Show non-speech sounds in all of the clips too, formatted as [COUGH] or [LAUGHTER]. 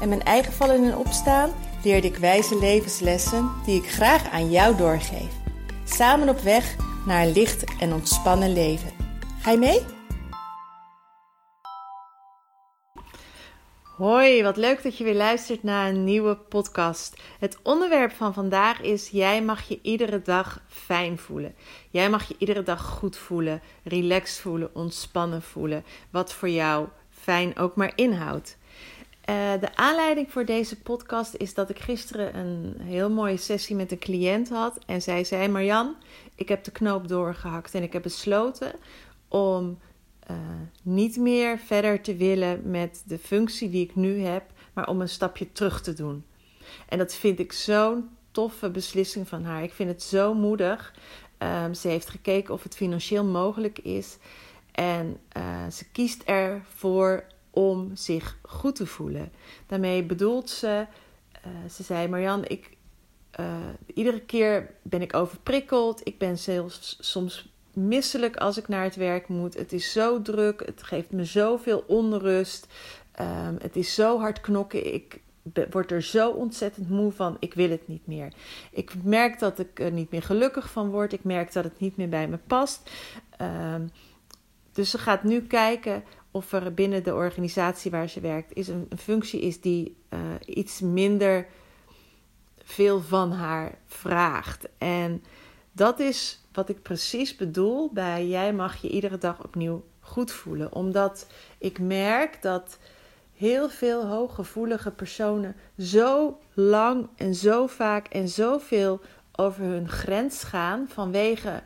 en mijn eigen vallen en opstaan leerde ik wijze levenslessen die ik graag aan jou doorgeef. Samen op weg naar een licht en ontspannen leven. Ga je mee? Hoi, wat leuk dat je weer luistert naar een nieuwe podcast. Het onderwerp van vandaag is: jij mag je iedere dag fijn voelen. Jij mag je iedere dag goed voelen, relaxed voelen, ontspannen voelen. Wat voor jou fijn ook maar inhoudt. Uh, de aanleiding voor deze podcast is dat ik gisteren een heel mooie sessie met een cliënt had. En zij zei: Marjan, ik heb de knoop doorgehakt en ik heb besloten om uh, niet meer verder te willen met de functie die ik nu heb, maar om een stapje terug te doen. En dat vind ik zo'n toffe beslissing van haar. Ik vind het zo moedig. Um, ze heeft gekeken of het financieel mogelijk is. En uh, ze kiest ervoor om zich goed te voelen. Daarmee bedoelt ze, uh, ze zei: Marjan, ik, uh, iedere keer ben ik overprikkeld. Ik ben zelfs soms misselijk als ik naar het werk moet. Het is zo druk, het geeft me zoveel onrust. Um, het is zo hard knokken. Ik word er zo ontzettend moe van. Ik wil het niet meer. Ik merk dat ik er niet meer gelukkig van word. Ik merk dat het niet meer bij me past. Um, dus ze gaat nu kijken of er binnen de organisatie waar ze werkt is een, functie is die uh, iets minder veel van haar vraagt. En dat is wat ik precies bedoel bij jij mag je iedere dag opnieuw goed voelen. Omdat ik merk dat heel veel hooggevoelige personen zo lang en zo vaak en zoveel over hun grens gaan vanwege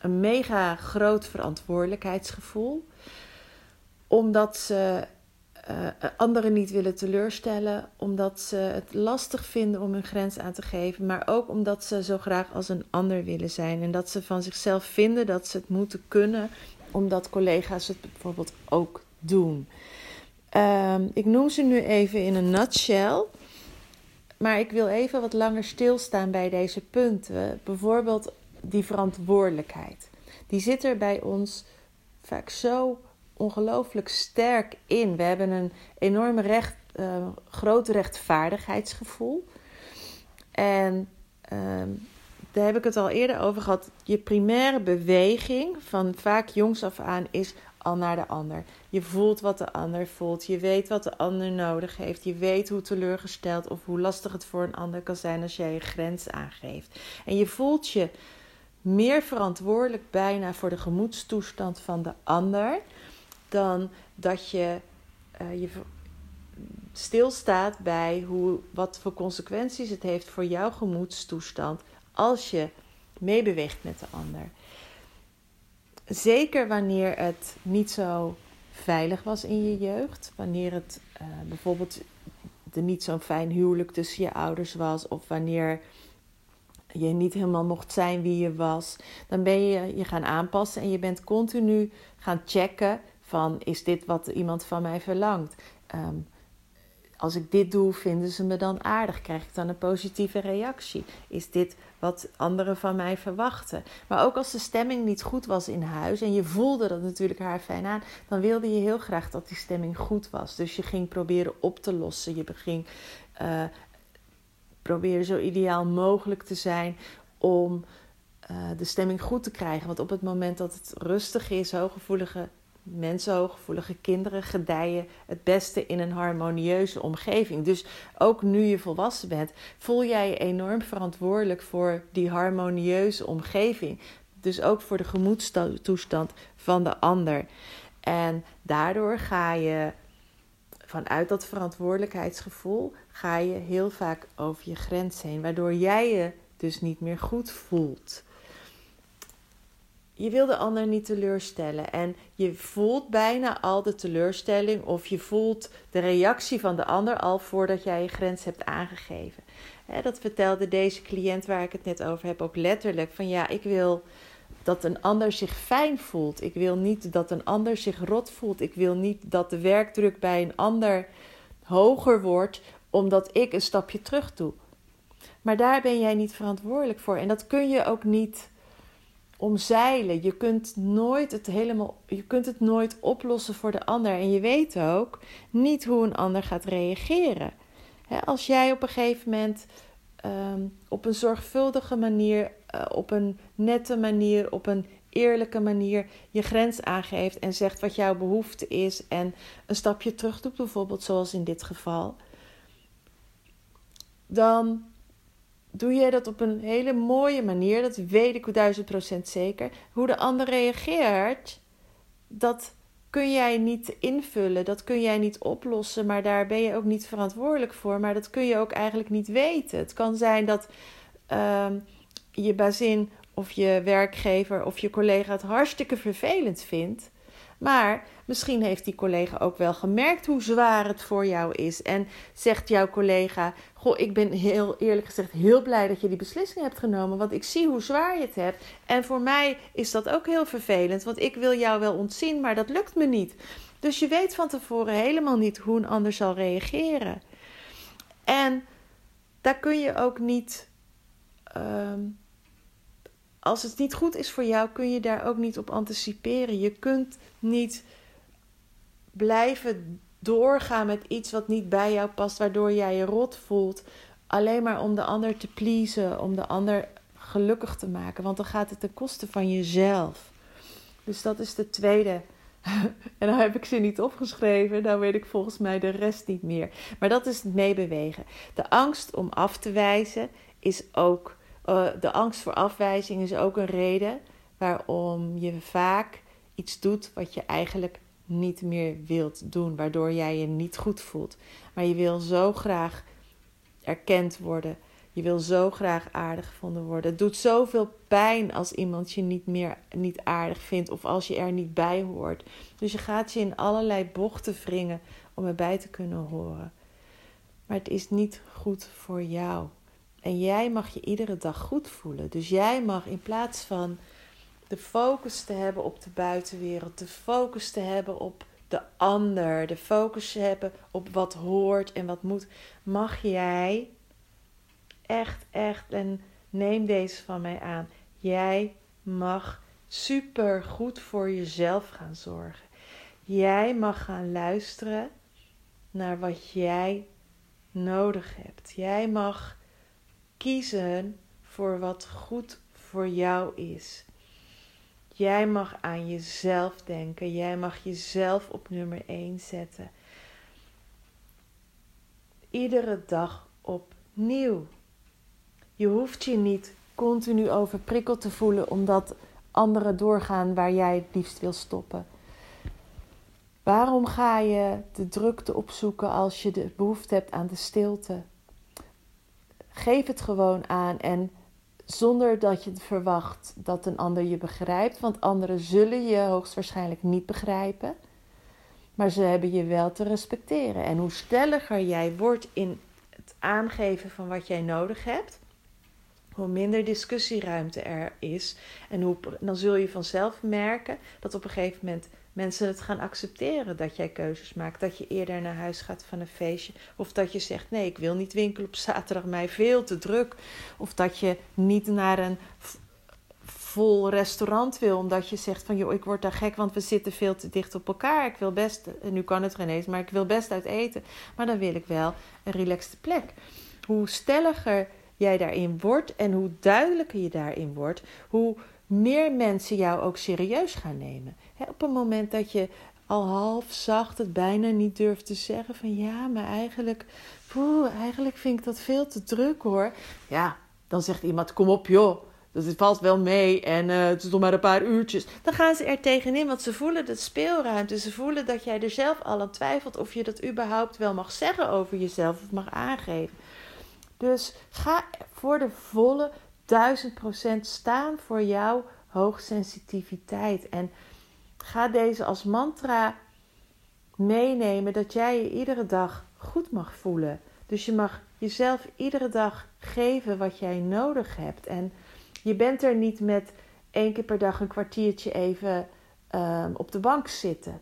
een mega groot verantwoordelijkheidsgevoel. Omdat ze uh, anderen niet willen teleurstellen, omdat ze het lastig vinden om hun grens aan te geven, maar ook omdat ze zo graag als een ander willen zijn en dat ze van zichzelf vinden dat ze het moeten kunnen, omdat collega's het bijvoorbeeld ook doen. Uh, ik noem ze nu even in een nutshell. Maar ik wil even wat langer stilstaan bij deze punten. Bijvoorbeeld die verantwoordelijkheid. Die zit er bij ons vaak zo ongelooflijk sterk in. We hebben een enorme recht, uh, groot rechtvaardigheidsgevoel. En uh, daar heb ik het al eerder over gehad. Je primaire beweging van vaak jongs af aan is al naar de ander. Je voelt wat de ander voelt. Je weet wat de ander nodig heeft. Je weet hoe teleurgesteld of hoe lastig het voor een ander kan zijn als jij je grens aangeeft. En je voelt je meer verantwoordelijk bijna voor de gemoedstoestand van de ander dan dat je uh, je stilstaat bij hoe, wat voor consequenties het heeft voor jouw gemoedstoestand als je meebeweegt met de ander. Zeker wanneer het niet zo veilig was in je jeugd, wanneer het uh, bijvoorbeeld er niet zo'n fijn huwelijk tussen je ouders was, of wanneer je niet helemaal mocht zijn wie je was, dan ben je je gaan aanpassen en je bent continu gaan checken van is dit wat iemand van mij verlangt? Um, als ik dit doe, vinden ze me dan aardig? Krijg ik dan een positieve reactie? Is dit wat anderen van mij verwachten? Maar ook als de stemming niet goed was in huis en je voelde dat natuurlijk haar fijn aan, dan wilde je heel graag dat die stemming goed was. Dus je ging proberen op te lossen. Je ging uh, proberen zo ideaal mogelijk te zijn om uh, de stemming goed te krijgen. Want op het moment dat het rustig is, hooggevoelige mensen, hooggevoelige kinderen gedijen het beste in een harmonieuze omgeving. Dus ook nu je volwassen bent, voel jij je enorm verantwoordelijk voor die harmonieuze omgeving. Dus ook voor de gemoedstoestand van de ander. En daardoor ga je vanuit dat verantwoordelijkheidsgevoel ga je heel vaak over je grens heen, waardoor jij je dus niet meer goed voelt. Je wil de ander niet teleurstellen. En je voelt bijna al de teleurstelling of je voelt de reactie van de ander al voordat jij je grens hebt aangegeven. dat vertelde deze cliënt waar ik het net over heb ook letterlijk. Van ja, ik wil dat een ander zich fijn voelt. Ik wil niet dat een ander zich rot voelt. Ik wil niet dat de werkdruk bij een ander hoger wordt omdat ik een stapje terug doe. Maar daar ben jij niet verantwoordelijk voor. En dat kun je ook niet omzeilen. Je kunt, nooit het helemaal, je kunt het nooit oplossen voor de ander. En je weet ook niet hoe een ander gaat reageren. als jij op een gegeven moment ehm, op een zorgvuldige manier, uh, op een nette manier, op een eerlijke manier je grens aangeeft en zegt wat jouw behoefte is en een stapje terug doet, bijvoorbeeld zoals in dit geval, dan doe je dat op een hele mooie manier. Dat weet ik duizend procent zeker. Hoe de ander reageert, dat kun jij niet invullen. Dat kun jij niet oplossen. Maar daar ben je ook niet verantwoordelijk voor. Maar dat kun je ook eigenlijk niet weten. Het kan zijn dat uh, je bazin of je werkgever of je collega het hartstikke vervelend vindt. Maar misschien heeft die collega ook wel gemerkt hoe zwaar het voor jou is. En zegt jouw collega: Goh, ik ben heel eerlijk gezegd heel blij dat je die beslissing hebt genomen. Want ik zie hoe zwaar je het hebt. En voor mij is dat ook heel vervelend. Want ik wil jou wel ontzien, maar dat lukt me niet. Dus je weet van tevoren helemaal niet hoe een ander zal reageren. En daar kun je ook niet. Ehm, als het niet goed is voor jou, kun je daar ook niet op anticiperen. Je kunt niet blijven doorgaan met iets wat niet bij jou past, waardoor jij je rot voelt. Alleen maar om de ander te pleasen, om de ander gelukkig te maken. Want dan gaat het ten koste van jezelf. Dus dat is de tweede. [LAUGHS] en dan heb ik ze niet opgeschreven, dan weet ik volgens mij de rest niet meer. Maar dat is het meebewegen. De angst om af te wijzen is ook uh, de angst voor afwijzing is ook een reden waarom je vaak iets doet wat je eigenlijk niet meer wilt doen, waardoor jij je niet goed voelt. Maar je wil zo graag erkend worden. Je wil zo graag aardig gevonden worden. Het doet zoveel pijn als iemand je niet meer niet aardig vindt of als je er niet bij hoort. Dus je gaat je in allerlei bochten wringen om erbij te kunnen horen. Maar het is niet goed voor jou. En jij mag je iedere dag goed voelen. Dus jij mag in plaats van de focus te hebben op de buitenwereld, de focus te hebben op de ander, de focus te hebben op wat hoort en wat moet, mag jij echt, echt, en neem deze van mij aan, jij mag super goed voor jezelf gaan zorgen. Jij mag gaan luisteren naar wat jij nodig hebt. Jij mag kiezen voor wat goed voor jou is. Jij mag aan jezelf denken. Jij mag jezelf op nummer 1 zetten. Iedere dag opnieuw. Je hoeft je niet continu overprikkeld te voelen omdat anderen doorgaan waar jij het liefst wil stoppen. Waarom ga je de drukte opzoeken als je de behoefte hebt aan de stilte? Geef het gewoon aan en zonder dat je verwacht dat een ander je begrijpt, want anderen zullen je hoogstwaarschijnlijk niet begrijpen, maar ze hebben je wel te respecteren. En hoe stelliger jij wordt in het aangeven van wat jij nodig hebt, hoe minder discussieruimte er is. En hoe, dan zul je vanzelf merken dat op een gegeven moment mensen het gaan accepteren dat jij keuzes maakt. Dat je eerder naar huis gaat van een feestje. Of dat je zegt: nee, ik wil niet winkelen op zaterdag, mij veel te druk. Of dat je niet naar een vol restaurant wil, omdat je zegt van joh, ik word daar gek, want we zitten veel te dicht op elkaar. Ik wil best, nu kan het geen eens, maar ik wil best uit eten. Maar dan wil ik wel een relaxte plek. Hoe stelliger jij daarin wordt en hoe duidelijker je daarin wordt, hoe meer mensen jou ook serieus gaan nemen. op een moment dat je al half zacht het bijna niet durft te zeggen van ja, maar eigenlijk, poeh, eigenlijk vind ik dat veel te druk hoor. Ja, dan zegt iemand kom op joh, dat valt wel mee en uh, het is nog maar een paar uurtjes. Dan gaan ze er tegenin, want ze voelen de speelruimte. Ze voelen dat jij er zelf al aan twijfelt of je dat überhaupt wel mag zeggen over jezelf of mag aangeven. Dus ga voor de volle duizend procent staan voor jouw hoogsensitiviteit. En ga deze als mantra meenemen dat jij je iedere dag goed mag voelen. Dus je mag jezelf iedere dag geven wat jij nodig hebt. En je bent er niet met één keer per dag een kwartiertje even ehm, op de bank zitten.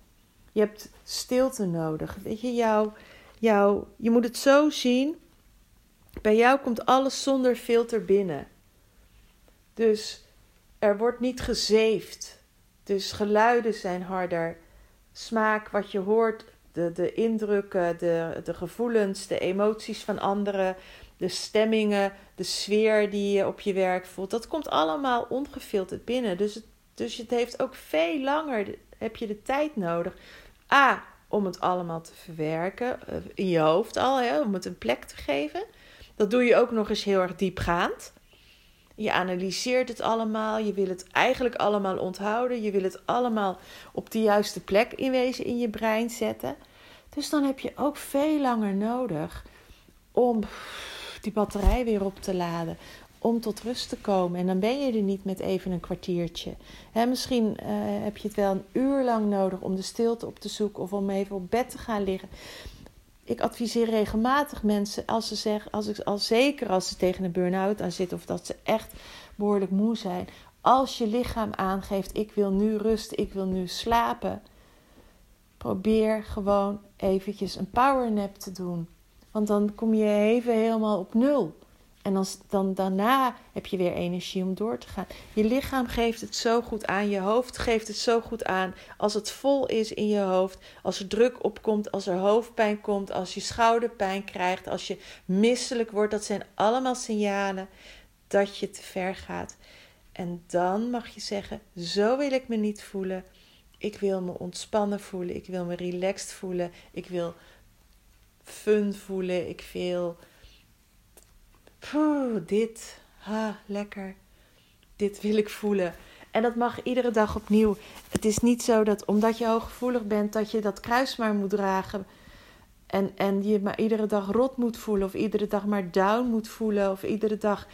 Je hebt stilte nodig. Weet je, je moet het zo zien. Bij jou komt alles zonder filter binnen. Dus er wordt niet gezeefd. Dus geluiden zijn harder. Smaak, wat je hoort, de, de indrukken, de, de gevoelens, de emoties van anderen, de stemmingen, de sfeer die je op je werk voelt. Dat komt allemaal ongefilterd binnen. Dus het, dus het heeft ook veel langer, heb je de tijd nodig. A, om het allemaal te verwerken eh, in je hoofd al, hè, om het een plek te geven. Dat doe je ook nog eens heel erg diepgaand. Je analyseert het allemaal. Je wil het eigenlijk allemaal onthouden. Je wil het allemaal op de juiste plek in wezen in je brein zetten. Dus dan heb je ook veel langer nodig om die batterij weer op te laden. Om tot rust te komen. En dan ben je er niet met even een kwartiertje. misschien uh, heb je het wel een uur lang nodig om de stilte op te zoeken. Of om even op bed te gaan liggen ik adviseer regelmatig mensen, als ze zeggen, als ik, al zeker als ze tegen een burn-out aan zitten of dat ze echt behoorlijk moe zijn. Als je lichaam aangeeft, ik wil nu rust, ik wil nu slapen. Probeer gewoon eventjes een powernap te doen. Want dan kom je even helemaal op nul. En dan, dan, daarna heb je weer energie om door te gaan. Je lichaam geeft het zo goed aan. Je hoofd geeft het zo goed aan. Als het vol is in je hoofd. Als er druk opkomt. Als er hoofdpijn komt. Als je schouderpijn krijgt. Als je misselijk wordt. Dat zijn allemaal signalen dat je te ver gaat. En dan mag je zeggen: Zo wil ik me niet voelen. Ik wil me ontspannen voelen. Ik wil me relaxed voelen. Ik wil fun voelen. Ik wil Poeh, dit, ha, lekker. Dit wil ik voelen. En dat mag iedere dag opnieuw. Het is niet zo dat omdat je hooggevoelig bent, dat je dat kruis maar moet dragen. En, en je maar iedere dag rot moet voelen. Of iedere dag maar down moet voelen. Of iedere dag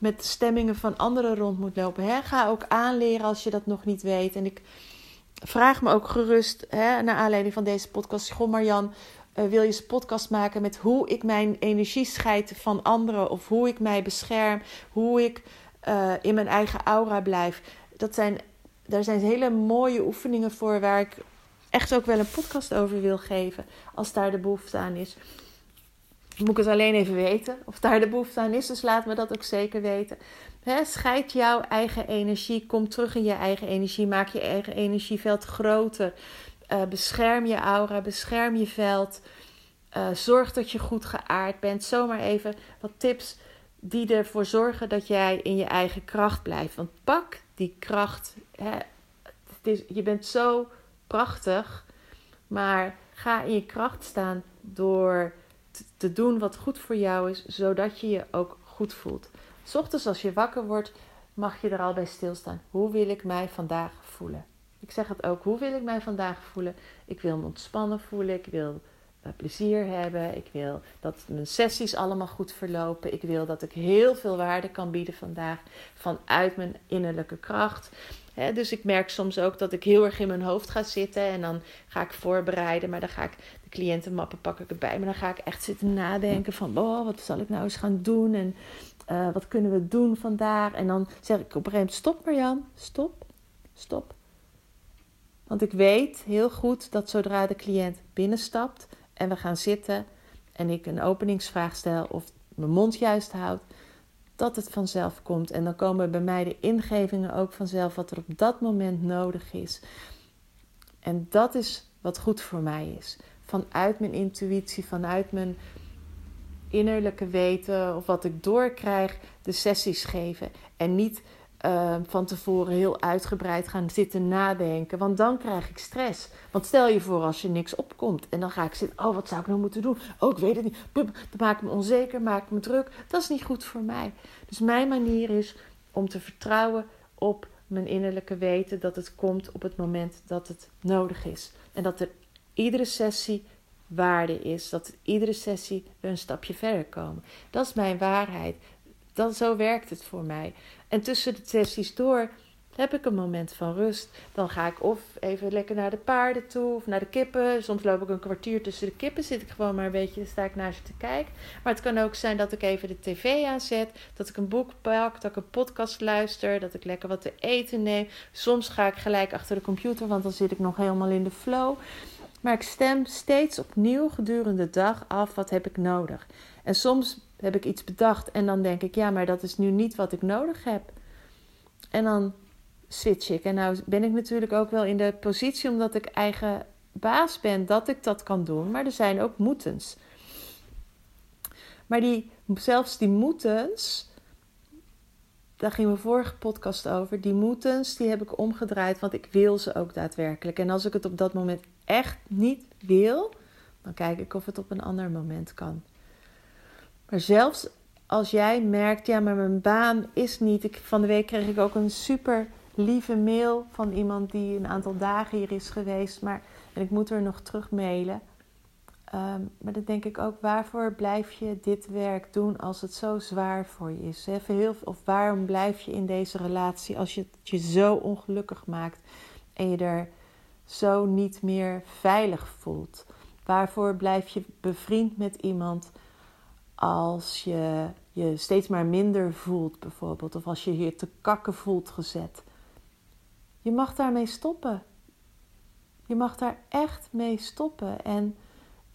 met de stemmingen van anderen rond moet lopen. Hè? Ga ook aanleren als je dat nog niet weet. En ik vraag me ook gerust, naar aanleiding van deze podcast. Goh, Marjan, uh, wil je eens podcast maken met hoe ik mijn energie scheid van anderen of hoe ik mij bescherm, hoe ik uh, in mijn eigen aura blijf. Dat zijn, daar zijn hele mooie oefeningen voor waar ik echt ook wel een podcast over wil geven als daar de behoefte aan is. Moet ik het alleen even weten of daar de behoefte aan is, dus laat me dat ook zeker weten. He, scheid jouw eigen energie, kom terug in je eigen energie, maak je eigen energieveld groter. Uh, bescherm je aura, bescherm je veld. Uh, zorg dat je goed geaard bent. Zomaar even wat tips die ervoor zorgen dat jij in je eigen kracht blijft. Want pak die kracht. Hè. Het is, je bent zo prachtig, maar ga in je kracht staan door te doen wat goed voor jou is, zodat je je ook goed voelt. Ochtends als je wakker wordt, mag je er al bij stilstaan. Hoe wil ik mij vandaag voelen? Ik zeg het ook, hoe wil ik mij vandaag voelen? Ik wil me ontspannen voelen, ik wil uh, plezier hebben, ik wil dat mijn sessies allemaal goed verlopen, ik wil dat ik heel veel waarde kan bieden vandaag vanuit mijn innerlijke kracht. dus ik merk soms ook dat ik heel erg in mijn hoofd ga zitten en dan ga ik voorbereiden, maar dan ga ik de cliëntenmappen pak ik erbij, maar dan ga ik echt zitten nadenken van, wat zal ik nou eens gaan doen en uh, wat kunnen we doen vandaag? En dan zeg ik op een gegeven moment, stop Marjan, stop, stop. Want ik weet heel goed dat zodra de cliënt binnenstapt en we gaan zitten en ik een openingsvraag stel of mijn mond juist houd, dat het vanzelf komt. En dan komen bij mij de ingevingen ook vanzelf wat er op dat moment nodig is. En dat is wat goed voor mij is. Vanuit mijn intuïtie, vanuit mijn innerlijke weten of wat ik doorkrijg, de sessies geven. En niet uh, van tevoren heel uitgebreid gaan zitten nadenken. Want dan krijg ik stress. Want stel je voor als je niks opkomt. En dan ga ik zitten. Oh, wat zou ik nou moeten doen? Oh, ik weet het niet. Dat maakt me onzeker, maakt me druk. Dat is niet goed voor mij. Dus mijn manier is om te vertrouwen op mijn innerlijke weten. Dat het komt op het moment dat het nodig is. En dat er iedere sessie waarde is. Dat iedere sessie een stapje verder komen. Dat is mijn waarheid. Dan, zo werkt het voor mij. En tussen de sessies door heb ik een moment van rust. Dan ga ik of even lekker naar de paarden toe of naar de kippen. Soms loop ik een kwartier tussen de kippen. Zit ik gewoon maar een beetje, sta ik naar ze te kijken. Maar het kan ook zijn dat ik even de tv aanzet. Dat ik een boek pak, dat ik een podcast luister. Dat ik lekker wat te eten neem. Soms ga ik gelijk achter de computer, want dan zit ik nog helemaal in de flow. Maar ik stem steeds opnieuw gedurende de dag af wat heb ik nodig. En soms heb ik iets bedacht en dan denk ik, ja, maar dat is nu niet wat ik nodig heb. En dan switch ik. En nou ben ik natuurlijk ook wel in de positie, omdat ik eigen baas ben, dat ik dat kan doen. Maar er zijn ook moetens. Maar die, zelfs die moetens, daar ging mijn vorige podcast over. Die moetens, die heb ik omgedraaid, want ik wil ze ook daadwerkelijk. En als ik het op dat moment echt niet wil, dan kijk ik of het op een ander moment kan. Maar zelfs als jij merkt, ja, maar mijn baan is niet. Ik, van de week kreeg ik ook een super lieve mail van iemand die een aantal dagen hier is geweest. Maar, en ik moet er nog terug mailen. Ehm, maar dan denk ik ook, waarvoor blijf je dit werk doen als het zo zwaar voor je is? Heel, of waarom blijf je in deze relatie als je het je zo ongelukkig maakt en je er zo niet meer veilig voelt? Waarvoor blijf je bevriend met iemand als je je steeds maar minder voelt, bijvoorbeeld, of als je je te kakken voelt gezet? Je mag daarmee stoppen. Je mag daar echt mee stoppen. En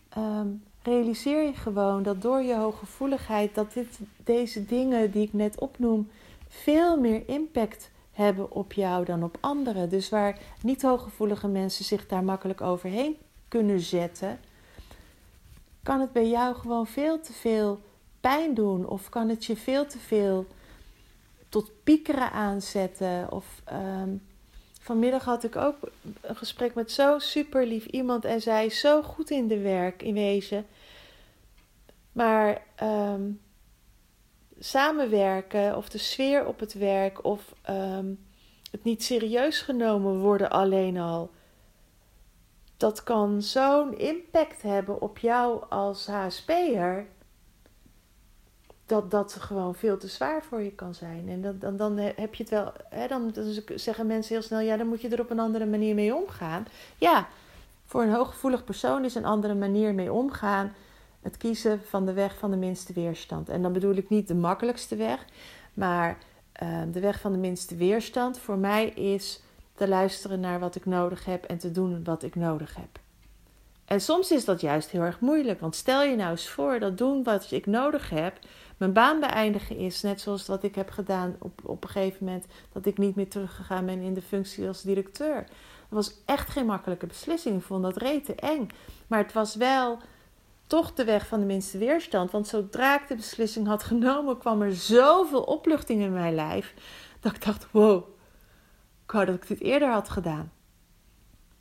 ehm, realiseer je gewoon dat door je hooggevoeligheid, dat dit, deze dingen die ik net opnoem, veel meer impact hebben op jou dan op anderen. Dus waar niet hooggevoelige mensen zich daar makkelijk overheen kunnen zetten, kan het bij jou gewoon veel te veel pijn doen. Of kan het je veel te veel tot piekeren aanzetten. Of ehm, vanmiddag had ik ook een gesprek met zo'n super lief iemand. En zij is zo goed in de werk, in wezen. Maar ehm, samenwerken of de sfeer op het werk of ehm, het niet serieus genomen worden alleen al. Dat kan zo'n impact hebben op jou als HSP'er dat dat gewoon veel te zwaar voor je kan zijn. En dan, dan, dan heb je het wel, hè, dan, dan zeggen mensen heel snel, ja, dan moet je er op een andere manier mee omgaan. Ja, voor een hooggevoelig persoon is een andere manier mee omgaan het kiezen van de weg van de minste weerstand. En dan bedoel ik niet de makkelijkste weg, maar uh, de weg van de minste weerstand voor mij is te luisteren naar wat ik nodig heb en te doen wat ik nodig heb. En soms is dat juist heel erg moeilijk, want stel je nou eens voor dat doen wat ik nodig heb mijn baan beëindigen is. Net zoals wat ik heb gedaan op, op een gegeven moment dat ik niet meer teruggegaan ben in de functie als directeur. Dat was echt geen makkelijke beslissing. Ik vond dat rete eng. Maar het was wel toch de weg van de minste weerstand. Want zodra ik de beslissing had genomen, kwam er zoveel opluchting in mijn lijf. Dat ik dacht: wow, ik wou dat ik dit eerder had gedaan.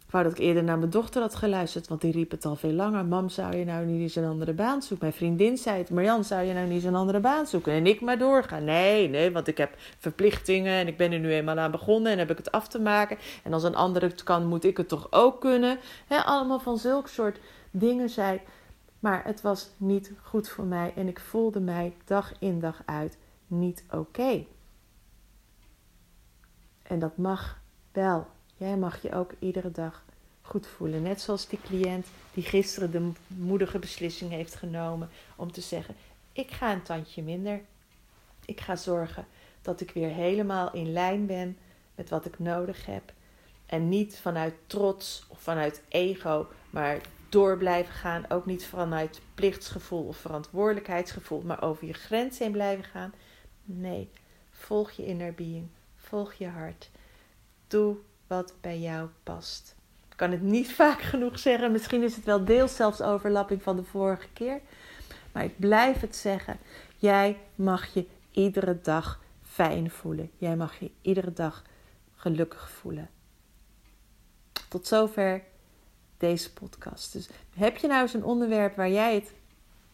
Ik wou dat ik eerder naar mijn dochter had geluisterd, want die riep het al veel langer. Mam, zou je nou niet eens een andere baan zoeken? Mijn vriendin zei het. Marjan, zou je nou niet eens een andere baan zoeken? En ik maar doorgaan. Nee, nee, want ik heb verplichtingen en ik ben er nu eenmaal aan begonnen en heb ik het af te maken. En als een andere het kan, moet ik het toch ook kunnen? He, allemaal van zulk soort dingen zei. Maar het was niet goed voor mij en ik voelde mij dag in dag uit niet oké. En dat mag wel. Jij mag je ook iedere dag goed voelen. Net zoals die cliënt die gisteren de moedige beslissing heeft genomen om te zeggen: Ik ga een tandje minder. Ik ga zorgen dat ik weer helemaal in lijn ben met wat ik nodig heb. En niet vanuit trots of vanuit ego, maar door blijven gaan. Ook niet vanuit plichtsgevoel of verantwoordelijkheidsgevoel, maar over je grens heen blijven gaan. Nee, volg je inner being, volg je hart. Doe wat bij jou past. Ik kan het niet [LAUGHS] vaak genoeg zeggen. Misschien is het wel deels zelfs overlapping van de vorige keer. Maar ik blijf het zeggen. Jij mag je iedere dag fijn voelen. Jij mag je iedere dag gelukkig voelen. Tot zover deze podcast. Dus heb je nou eens een onderwerp waar jij, het,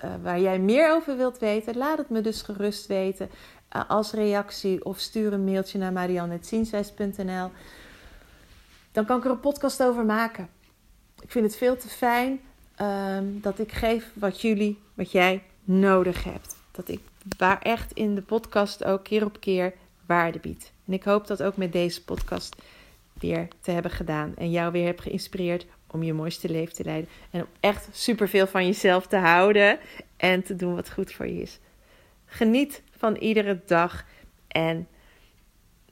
uh, waar jij meer over wilt weten? Laat het me dus gerust weten uh, als reactie of stuur een mailtje naar marianne.zienswijs.nl dan kan ik er een podcast over maken. Ik vind het veel te fijn um, dat ik geef wat jullie, wat jij nodig hebt. Dat ik waar echt in de podcast ook keer op keer waarde bied. En ik hoop dat ook met deze podcast weer te hebben gedaan en jou weer heb geïnspireerd om je mooiste leven te leiden en om echt superveel van jezelf te houden en te doen wat goed voor je is. Geniet van iedere dag en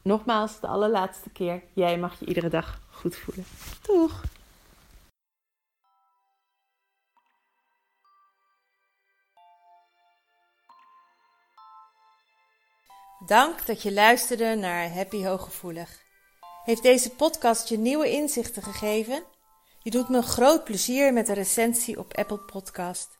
nogmaals de allerlaatste keer, jij mag je iedere dag goed voelen. Doeg! Dank dat je luisterde naar Happy Hooggevoelig. Heeft deze podcast je nieuwe inzichten gegeven? Je doet me groot plezier met een recensie op Apple Podcast.